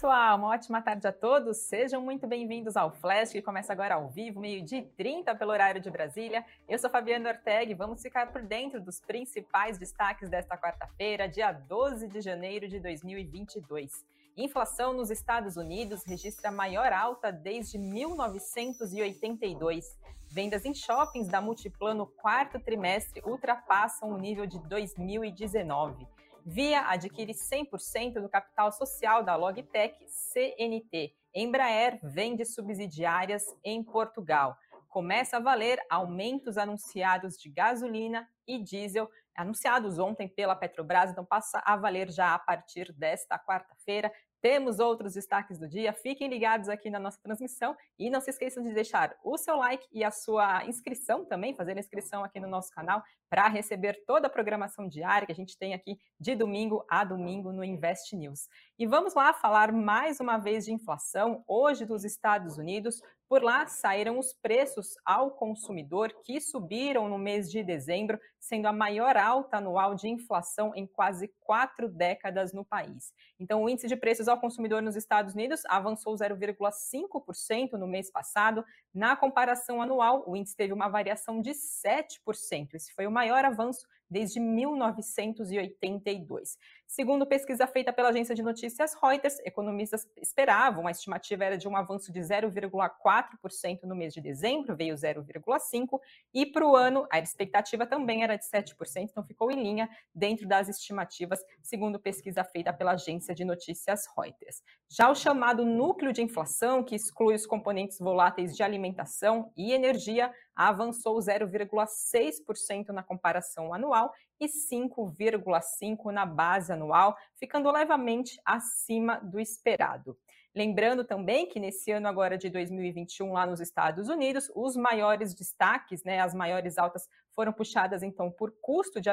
pessoal, uma ótima tarde a todos. Sejam muito bem-vindos ao Flash, que começa agora ao vivo, meio-dia 30 pelo horário de Brasília. Eu sou Fabiana Ortega e vamos ficar por dentro dos principais destaques desta quarta-feira, dia 12 de janeiro de 2022. Inflação nos Estados Unidos registra a maior alta desde 1982. Vendas em shoppings da Multiplan no quarto trimestre ultrapassam o nível de 2019. Via adquire 100% do capital social da Logitech CNT. Embraer vende subsidiárias em Portugal. Começa a valer aumentos anunciados de gasolina e diesel, anunciados ontem pela Petrobras, então passa a valer já a partir desta quarta-feira. Temos outros destaques do dia. Fiquem ligados aqui na nossa transmissão e não se esqueçam de deixar o seu like e a sua inscrição também, fazer a inscrição aqui no nosso canal para receber toda a programação diária que a gente tem aqui de domingo a domingo no Invest News. E vamos lá falar mais uma vez de inflação, hoje dos Estados Unidos. Por lá saíram os preços ao consumidor que subiram no mês de dezembro, sendo a maior alta anual de inflação em quase quatro décadas no país. Então, o índice de preços ao consumidor nos Estados Unidos avançou 0,5% no mês passado. Na comparação anual, o índice teve uma variação de 7%. Esse foi o maior avanço desde 1982. Segundo pesquisa feita pela agência de notícias Reuters, economistas esperavam, a estimativa era de um avanço de 0,4% no mês de dezembro, veio 0,5%, e para o ano a expectativa também era de 7%, então ficou em linha dentro das estimativas, segundo pesquisa feita pela agência de notícias Reuters. Já o chamado núcleo de inflação, que exclui os componentes voláteis de alimentação e energia, avançou 0,6% na comparação anual e 5,5% na base anual, ficando levemente acima do esperado. Lembrando também que nesse ano agora de 2021 lá nos Estados Unidos, os maiores destaques, né, as maiores altas foram puxadas então por custo de,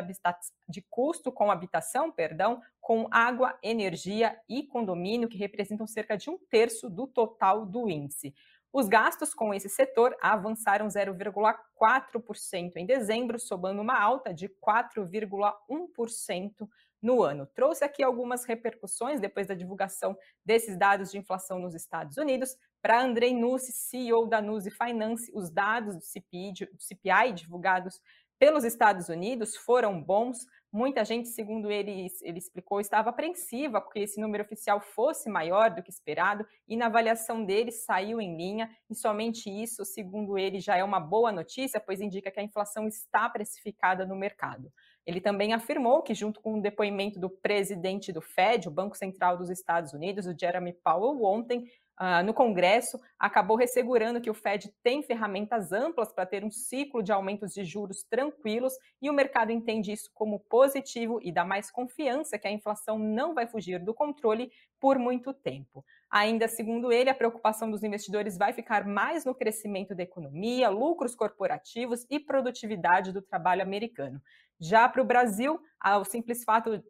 de custo com habitação, perdão, com água, energia e condomínio, que representam cerca de um terço do total do índice. Os gastos com esse setor avançaram 0,4% em dezembro, somando uma alta de 4,1% no ano. Trouxe aqui algumas repercussões depois da divulgação desses dados de inflação nos Estados Unidos. Para Andrei Nussi, CEO da Nussi Finance, os dados do CPI, do CPI divulgados pelos Estados Unidos foram bons, Muita gente, segundo ele, ele explicou, estava apreensiva porque esse número oficial fosse maior do que esperado e na avaliação dele saiu em linha e somente isso, segundo ele, já é uma boa notícia, pois indica que a inflação está precificada no mercado. Ele também afirmou que, junto com o depoimento do presidente do Fed, o Banco Central dos Estados Unidos, o Jeremy Powell, ontem, uh, no Congresso, acabou ressegurando que o Fed tem ferramentas amplas para ter um ciclo de aumentos de juros tranquilos e o mercado entende isso como positivo e dá mais confiança que a inflação não vai fugir do controle por muito tempo. Ainda segundo ele, a preocupação dos investidores vai ficar mais no crescimento da economia, lucros corporativos e produtividade do trabalho americano. Já para o Brasil, o simples fato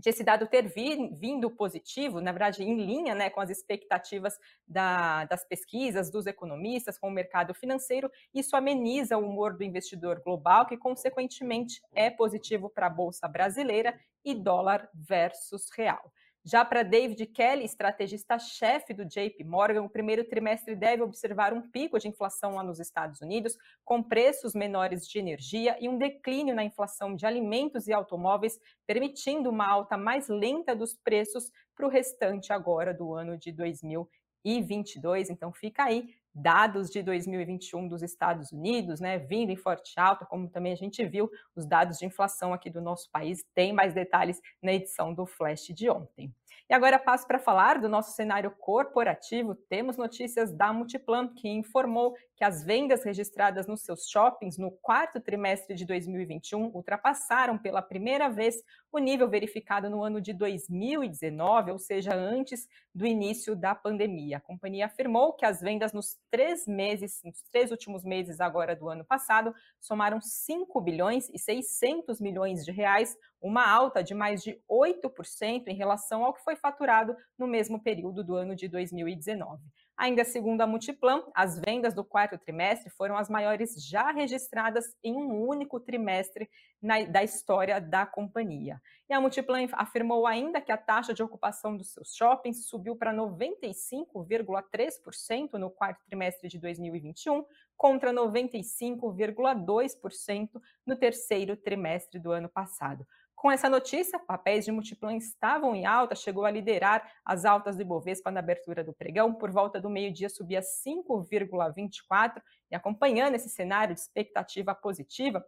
de esse dado ter vindo positivo, na verdade, em linha né, com as expectativas da, das pesquisas, dos economistas, com o mercado financeiro, isso ameniza o humor do investidor global, que, consequentemente, é positivo para a Bolsa brasileira e dólar versus real. Já para David Kelly, estrategista-chefe do JP Morgan, o primeiro trimestre deve observar um pico de inflação lá nos Estados Unidos, com preços menores de energia e um declínio na inflação de alimentos e automóveis, permitindo uma alta mais lenta dos preços para o restante agora do ano de 2022. Então fica aí dados de 2021 dos Estados Unidos, né, vindo em forte alta, como também a gente viu os dados de inflação aqui do nosso país. Tem mais detalhes na edição do Flash de ontem. E agora passo para falar do nosso cenário corporativo. Temos notícias da Multiplan, que informou que as vendas registradas nos seus shoppings no quarto trimestre de 2021 ultrapassaram pela primeira vez o nível verificado no ano de 2019, ou seja, antes do início da pandemia. A companhia afirmou que as vendas nos três meses, nos três últimos meses agora do ano passado, somaram 5 bilhões e 600 milhões de reais, uma alta de mais de 8% em relação ao que foi faturado no mesmo período do ano de 2019. Ainda segundo a Multiplan, as vendas do quarto trimestre foram as maiores já registradas em um único trimestre na, da história da companhia. E a Multiplan afirmou ainda que a taxa de ocupação dos seus shoppings subiu para 95,3% no quarto trimestre de 2021, contra 95,2% no terceiro trimestre do ano passado. Com essa notícia, papéis de Multiplan estavam em alta, chegou a liderar as altas do Ibovespa na abertura do pregão, por volta do meio-dia subia 5,24 e acompanhando esse cenário de expectativa positiva,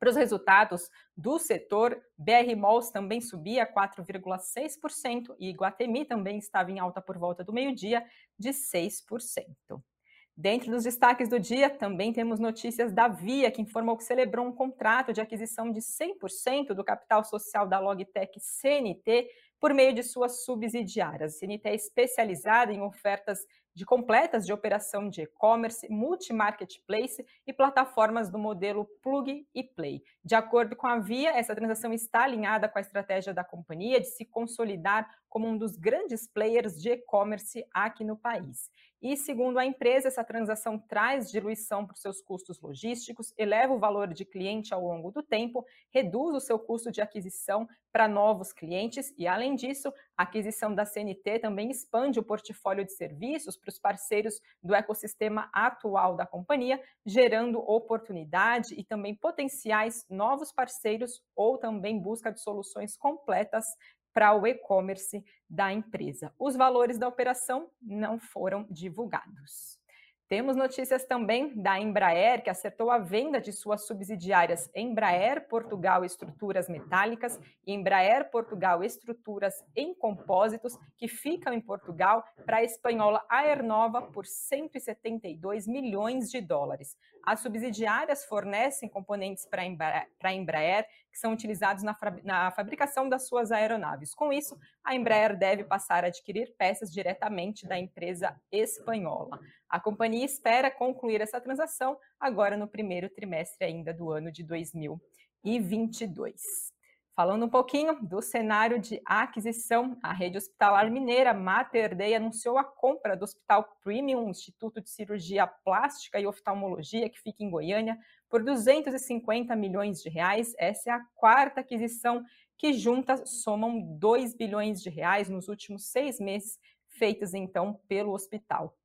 para os resultados do setor, BR Malls também subia 4,6% e Iguatemi também estava em alta por volta do meio-dia de 6%. Dentro dos destaques do dia, também temos notícias da Via, que informou que celebrou um contrato de aquisição de 100% do capital social da Logitech CNT por meio de suas subsidiárias. A CNT é especializada em ofertas de completas de operação de e-commerce, multi-marketplace e plataformas do modelo Plug e Play. De acordo com a Via, essa transação está alinhada com a estratégia da companhia de se consolidar como um dos grandes players de e-commerce aqui no país. E, segundo a empresa, essa transação traz diluição para os seus custos logísticos, eleva o valor de cliente ao longo do tempo, reduz o seu custo de aquisição para novos clientes e, além disso, a aquisição da CNT também expande o portfólio de serviços para os parceiros do ecossistema atual da companhia, gerando oportunidade e também potenciais novos parceiros ou também busca de soluções completas para o e-commerce da empresa. Os valores da operação não foram divulgados. Temos notícias também da Embraer, que acertou a venda de suas subsidiárias Embraer Portugal Estruturas Metálicas e Embraer Portugal Estruturas em Compósitos, que ficam em Portugal, para a espanhola Aernova por 172 milhões de dólares. As subsidiárias fornecem componentes para a Embraer, que são utilizados na, na fabricação das suas aeronaves. Com isso, a Embraer deve passar a adquirir peças diretamente da empresa espanhola. A companhia espera concluir essa transação agora no primeiro trimestre ainda do ano de 2022. Falando um pouquinho do cenário de aquisição, a rede hospitalar mineira Mater Dei anunciou a compra do Hospital Premium, Instituto de Cirurgia Plástica e Oftalmologia, que fica em Goiânia, por 250 milhões de reais. Essa é a quarta aquisição que juntas somam 2 bilhões de reais nos últimos seis meses, feitas então pelo hospital.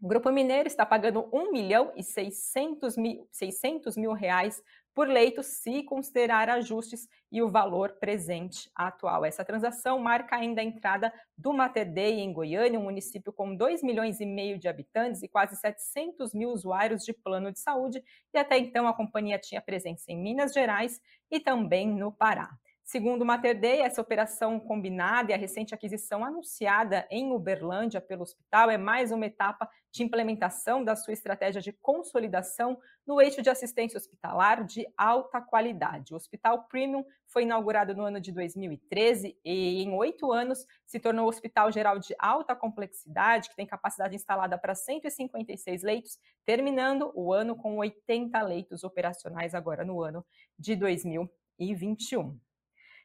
O Grupo Mineiro está pagando 1 milhão e 600 mil, 600 mil reais por leito, se considerar ajustes e o valor presente atual. Essa transação marca ainda a entrada do Mater Dei em Goiânia, um município com 2 milhões e meio de habitantes e quase 700 mil usuários de plano de saúde, e até então a companhia tinha presença em Minas Gerais e também no Pará. Segundo o Mater Dei, essa operação combinada e a recente aquisição anunciada em Uberlândia pelo hospital é mais uma etapa de implementação da sua estratégia de consolidação no eixo de assistência hospitalar de alta qualidade. O Hospital Premium foi inaugurado no ano de 2013 e, em oito anos, se tornou o Hospital Geral de Alta Complexidade, que tem capacidade instalada para 156 leitos, terminando o ano com 80 leitos operacionais agora no ano de 2021.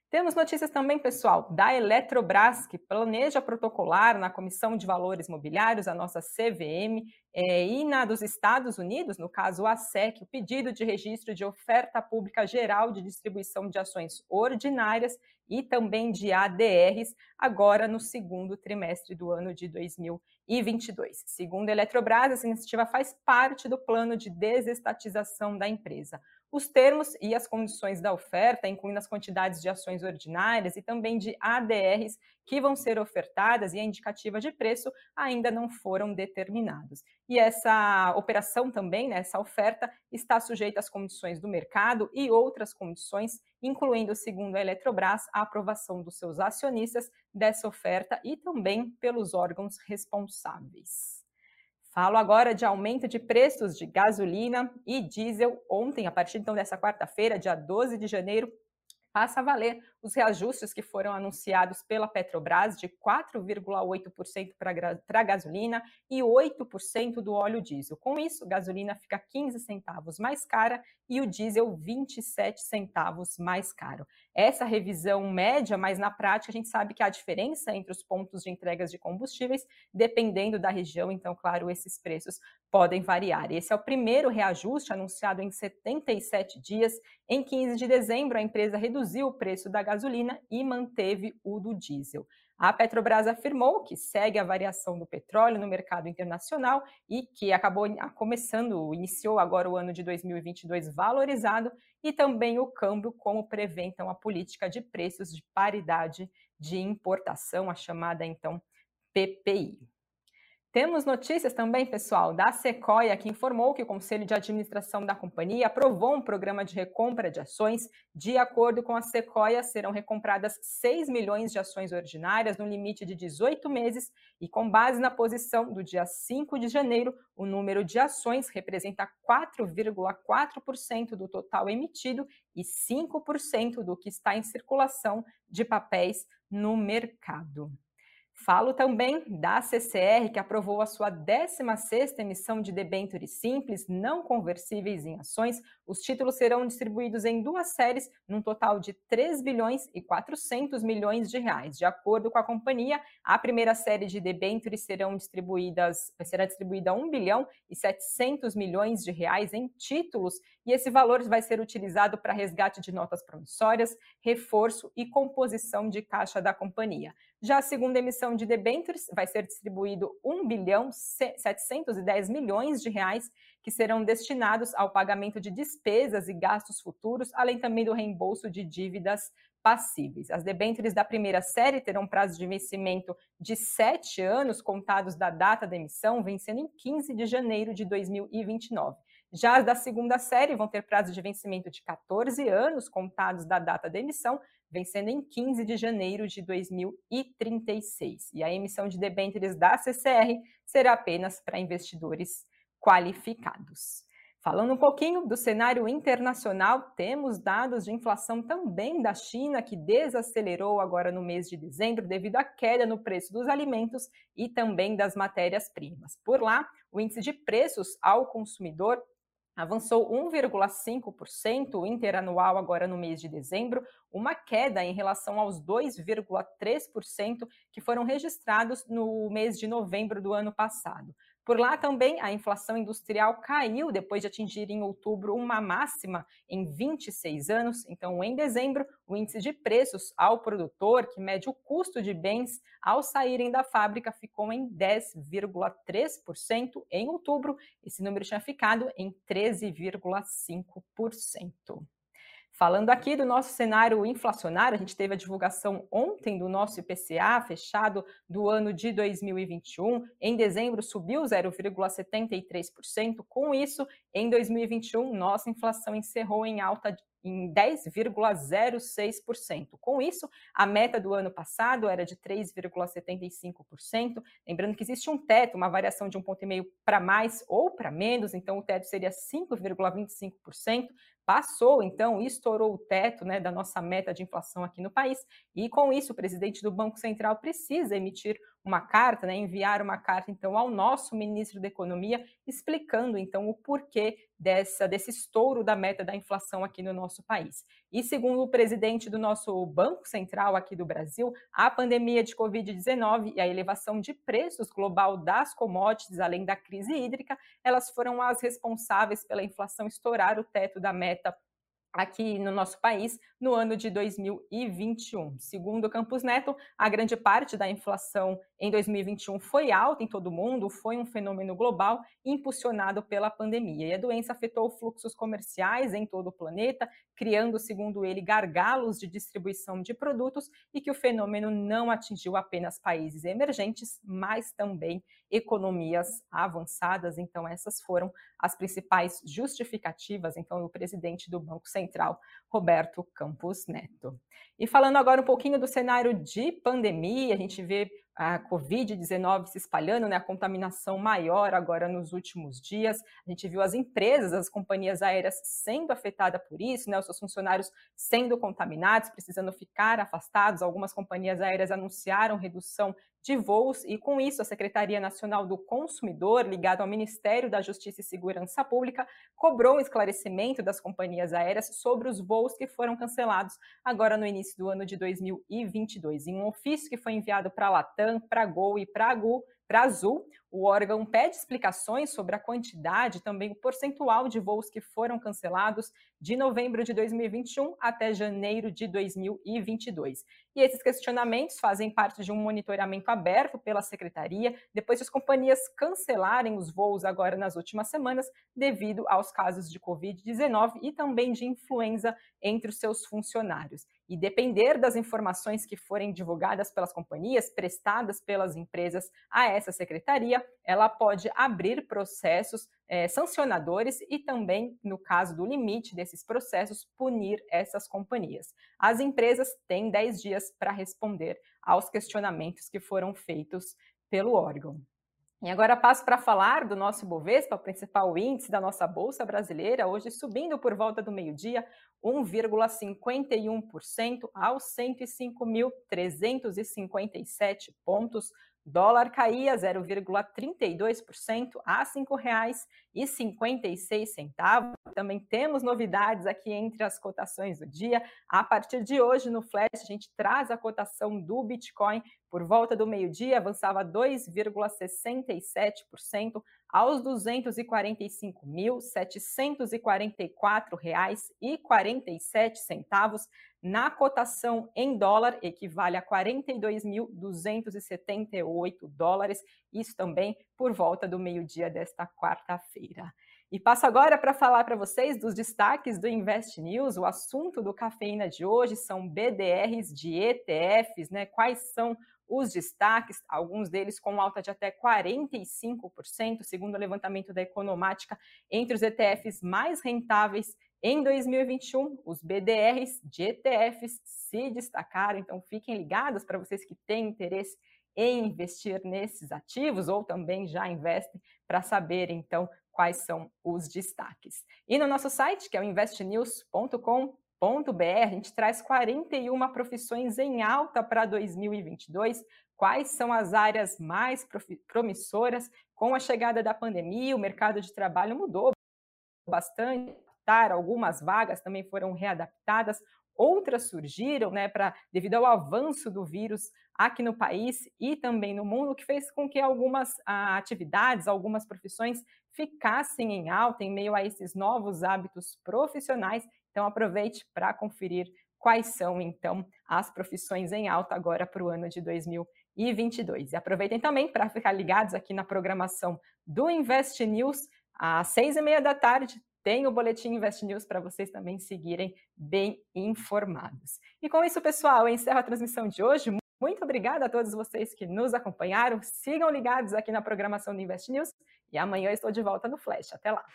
Temos notícias também, pessoal, da Eletrobras, que planeja protocolar na Comissão de Valores Mobiliários, a nossa CVM, é, e na dos Estados Unidos, no caso a SEC, o pedido de registro de oferta pública geral de distribuição de ações ordinárias e também de ADRs, agora no segundo trimestre do ano de 2022. Segundo a Eletrobras, essa iniciativa faz parte do plano de desestatização da empresa os termos e as condições da oferta, incluindo as quantidades de ações ordinárias e também de ADRs que vão ser ofertadas e a indicativa de preço ainda não foram determinados. E essa operação também, né, essa oferta, está sujeita às condições do mercado e outras condições, incluindo, segundo a Eletrobras, a aprovação dos seus acionistas dessa oferta e também pelos órgãos responsáveis. Falo agora de aumento de preços de gasolina e diesel. Ontem, a partir então dessa quarta-feira, dia 12 de janeiro, passa a valer os reajustes que foram anunciados pela Petrobras de 4,8% para a gasolina e 8% do óleo diesel. Com isso, gasolina fica 15 centavos mais cara e o diesel 27 centavos mais caro. Essa revisão média, mas na prática a gente sabe que há diferença entre os pontos de entregas de combustíveis, dependendo da região, então, claro, esses preços podem variar. Esse é o primeiro reajuste anunciado em 77 dias. Em 15 de dezembro, a empresa reduziu o preço da gasolina e manteve o do diesel. A Petrobras afirmou que segue a variação do petróleo no mercado internacional e que acabou começando, iniciou agora o ano de 2022 valorizado e também o câmbio, como prevê então a política de preços de paridade de importação, a chamada então PPI. Temos notícias também, pessoal, da Sequoia, que informou que o Conselho de Administração da companhia aprovou um programa de recompra de ações. De acordo com a Sequoia, serão recompradas 6 milhões de ações ordinárias no limite de 18 meses e, com base na posição do dia 5 de janeiro, o número de ações representa 4,4% do total emitido e 5% do que está em circulação de papéis no mercado. Falo também da CCR, que aprovou a sua 16ª emissão de debêntures simples não conversíveis em ações. Os títulos serão distribuídos em duas séries, num total de 3 bilhões e 400 milhões de reais. De acordo com a companhia, a primeira série de debêntures serão distribuídas, será distribuída 1 bilhão e 700 milhões de reais em títulos, e esse valor vai ser utilizado para resgate de notas promissórias, reforço e composição de caixa da companhia. Já a segunda emissão de debêntures vai ser distribuído 1 bilhão 710 milhões de reais que serão destinados ao pagamento de despesas e gastos futuros, além também do reembolso de dívidas passíveis. As debêntures da primeira série terão prazo de vencimento de sete anos contados da data da emissão, vencendo em 15 de janeiro de 2029. Já as da segunda série vão ter prazo de vencimento de 14 anos contados da data da emissão, vencendo em 15 de janeiro de 2036. E a emissão de debêntures da CCR será apenas para investidores qualificados. Falando um pouquinho do cenário internacional, temos dados de inflação também da China, que desacelerou agora no mês de dezembro devido à queda no preço dos alimentos e também das matérias-primas. Por lá, o índice de preços ao consumidor avançou 1,5% interanual agora no mês de dezembro, uma queda em relação aos 2,3% que foram registrados no mês de novembro do ano passado. Por lá também, a inflação industrial caiu depois de atingir em outubro uma máxima em 26 anos. Então, em dezembro, o índice de preços ao produtor, que mede o custo de bens ao saírem da fábrica, ficou em 10,3%. Em outubro, esse número tinha ficado em 13,5%. Falando aqui do nosso cenário inflacionário, a gente teve a divulgação ontem do nosso IPCA fechado do ano de 2021. Em dezembro subiu 0,73%. Com isso, em 2021, nossa inflação encerrou em alta em 10,06%. Com isso, a meta do ano passado era de 3,75%. Lembrando que existe um teto, uma variação de um ponto e meio para mais ou para menos, então o teto seria 5,25% passou, então, estourou o teto né, da nossa meta de inflação aqui no país, e com isso o presidente do Banco Central precisa emitir uma carta, né, enviar uma carta, então, ao nosso ministro da Economia, explicando, então, o porquê dessa, desse estouro da meta da inflação aqui no nosso país. E segundo o presidente do nosso Banco Central aqui do Brasil, a pandemia de Covid-19 e a elevação de preços global das commodities, além da crise hídrica, elas foram as responsáveis pela inflação estourar o teto da meta aqui no nosso país no ano de 2021. Segundo o Campus Neto, a grande parte da inflação em 2021 foi alta em todo o mundo, foi um fenômeno global impulsionado pela pandemia. E a doença afetou fluxos comerciais em todo o planeta, criando, segundo ele, gargalos de distribuição de produtos e que o fenômeno não atingiu apenas países emergentes, mas também economias avançadas. Então, essas foram as principais justificativas, então, do presidente do Banco Central, Roberto Campos Neto. E falando agora um pouquinho do cenário de pandemia, a gente vê a Covid-19 se espalhando, né, a contaminação maior agora nos últimos dias. A gente viu as empresas, as companhias aéreas sendo afetadas por isso, né, os seus funcionários sendo contaminados, precisando ficar afastados. Algumas companhias aéreas anunciaram redução de voos e com isso a Secretaria Nacional do Consumidor, ligada ao Ministério da Justiça e Segurança Pública, cobrou um esclarecimento das companhias aéreas sobre os voos que foram cancelados agora no início do ano de 2022. Em um ofício que foi enviado para a Latam, para a Gol e para a Azul, o órgão pede explicações sobre a quantidade e também o percentual de voos que foram cancelados de novembro de 2021 até janeiro de 2022. E esses questionamentos fazem parte de um monitoramento aberto pela secretaria depois de as companhias cancelarem os voos agora nas últimas semanas devido aos casos de Covid-19 e também de influenza entre os seus funcionários. E depender das informações que forem divulgadas pelas companhias, prestadas pelas empresas a essa secretaria, ela pode abrir processos é, sancionadores e também, no caso do limite desses processos, punir essas companhias. As empresas têm 10 dias para responder aos questionamentos que foram feitos pelo órgão. E agora passo para falar do nosso Bovespa, o principal índice da nossa Bolsa Brasileira, hoje subindo por volta do meio-dia, 1,51% aos 105.357 pontos. Dólar caía 0,32% a R$ 5,56. Também temos novidades aqui entre as cotações do dia. A partir de hoje, no Flash, a gente traz a cotação do Bitcoin por volta do meio-dia, avançava 2,67% aos R$ 245.744,47 na cotação em dólar, equivale a 42.278 dólares, isso também por volta do meio-dia desta quarta-feira. E passo agora para falar para vocês dos destaques do Invest News. O assunto do cafeína de hoje são BDRs de ETFs, né? Quais são os destaques, alguns deles com alta de até 45%, segundo o levantamento da Economática, entre os ETFs mais rentáveis em 2021, os BDRs de ETFs se destacaram, então fiquem ligados para vocês que têm interesse em investir nesses ativos ou também já investem para saber então quais são os destaques. E no nosso site, que é o investnews.com a gente traz 41 profissões em alta para 2022. Quais são as áreas mais promissoras? Com a chegada da pandemia, o mercado de trabalho mudou bastante. Algumas vagas também foram readaptadas, outras surgiram, né, para devido ao avanço do vírus aqui no país e também no mundo, que fez com que algumas ah, atividades, algumas profissões ficassem em alta em meio a esses novos hábitos profissionais então aproveite para conferir quais são então as profissões em alta agora para o ano de 2022. E aproveitem também para ficar ligados aqui na programação do Invest News às seis e meia da tarde. Tem o Boletim Invest News para vocês também seguirem bem informados. E com isso, pessoal, eu encerro a transmissão de hoje. Muito obrigada a todos vocês que nos acompanharam. Sigam ligados aqui na programação do Invest News e amanhã eu estou de volta no Flash. Até lá!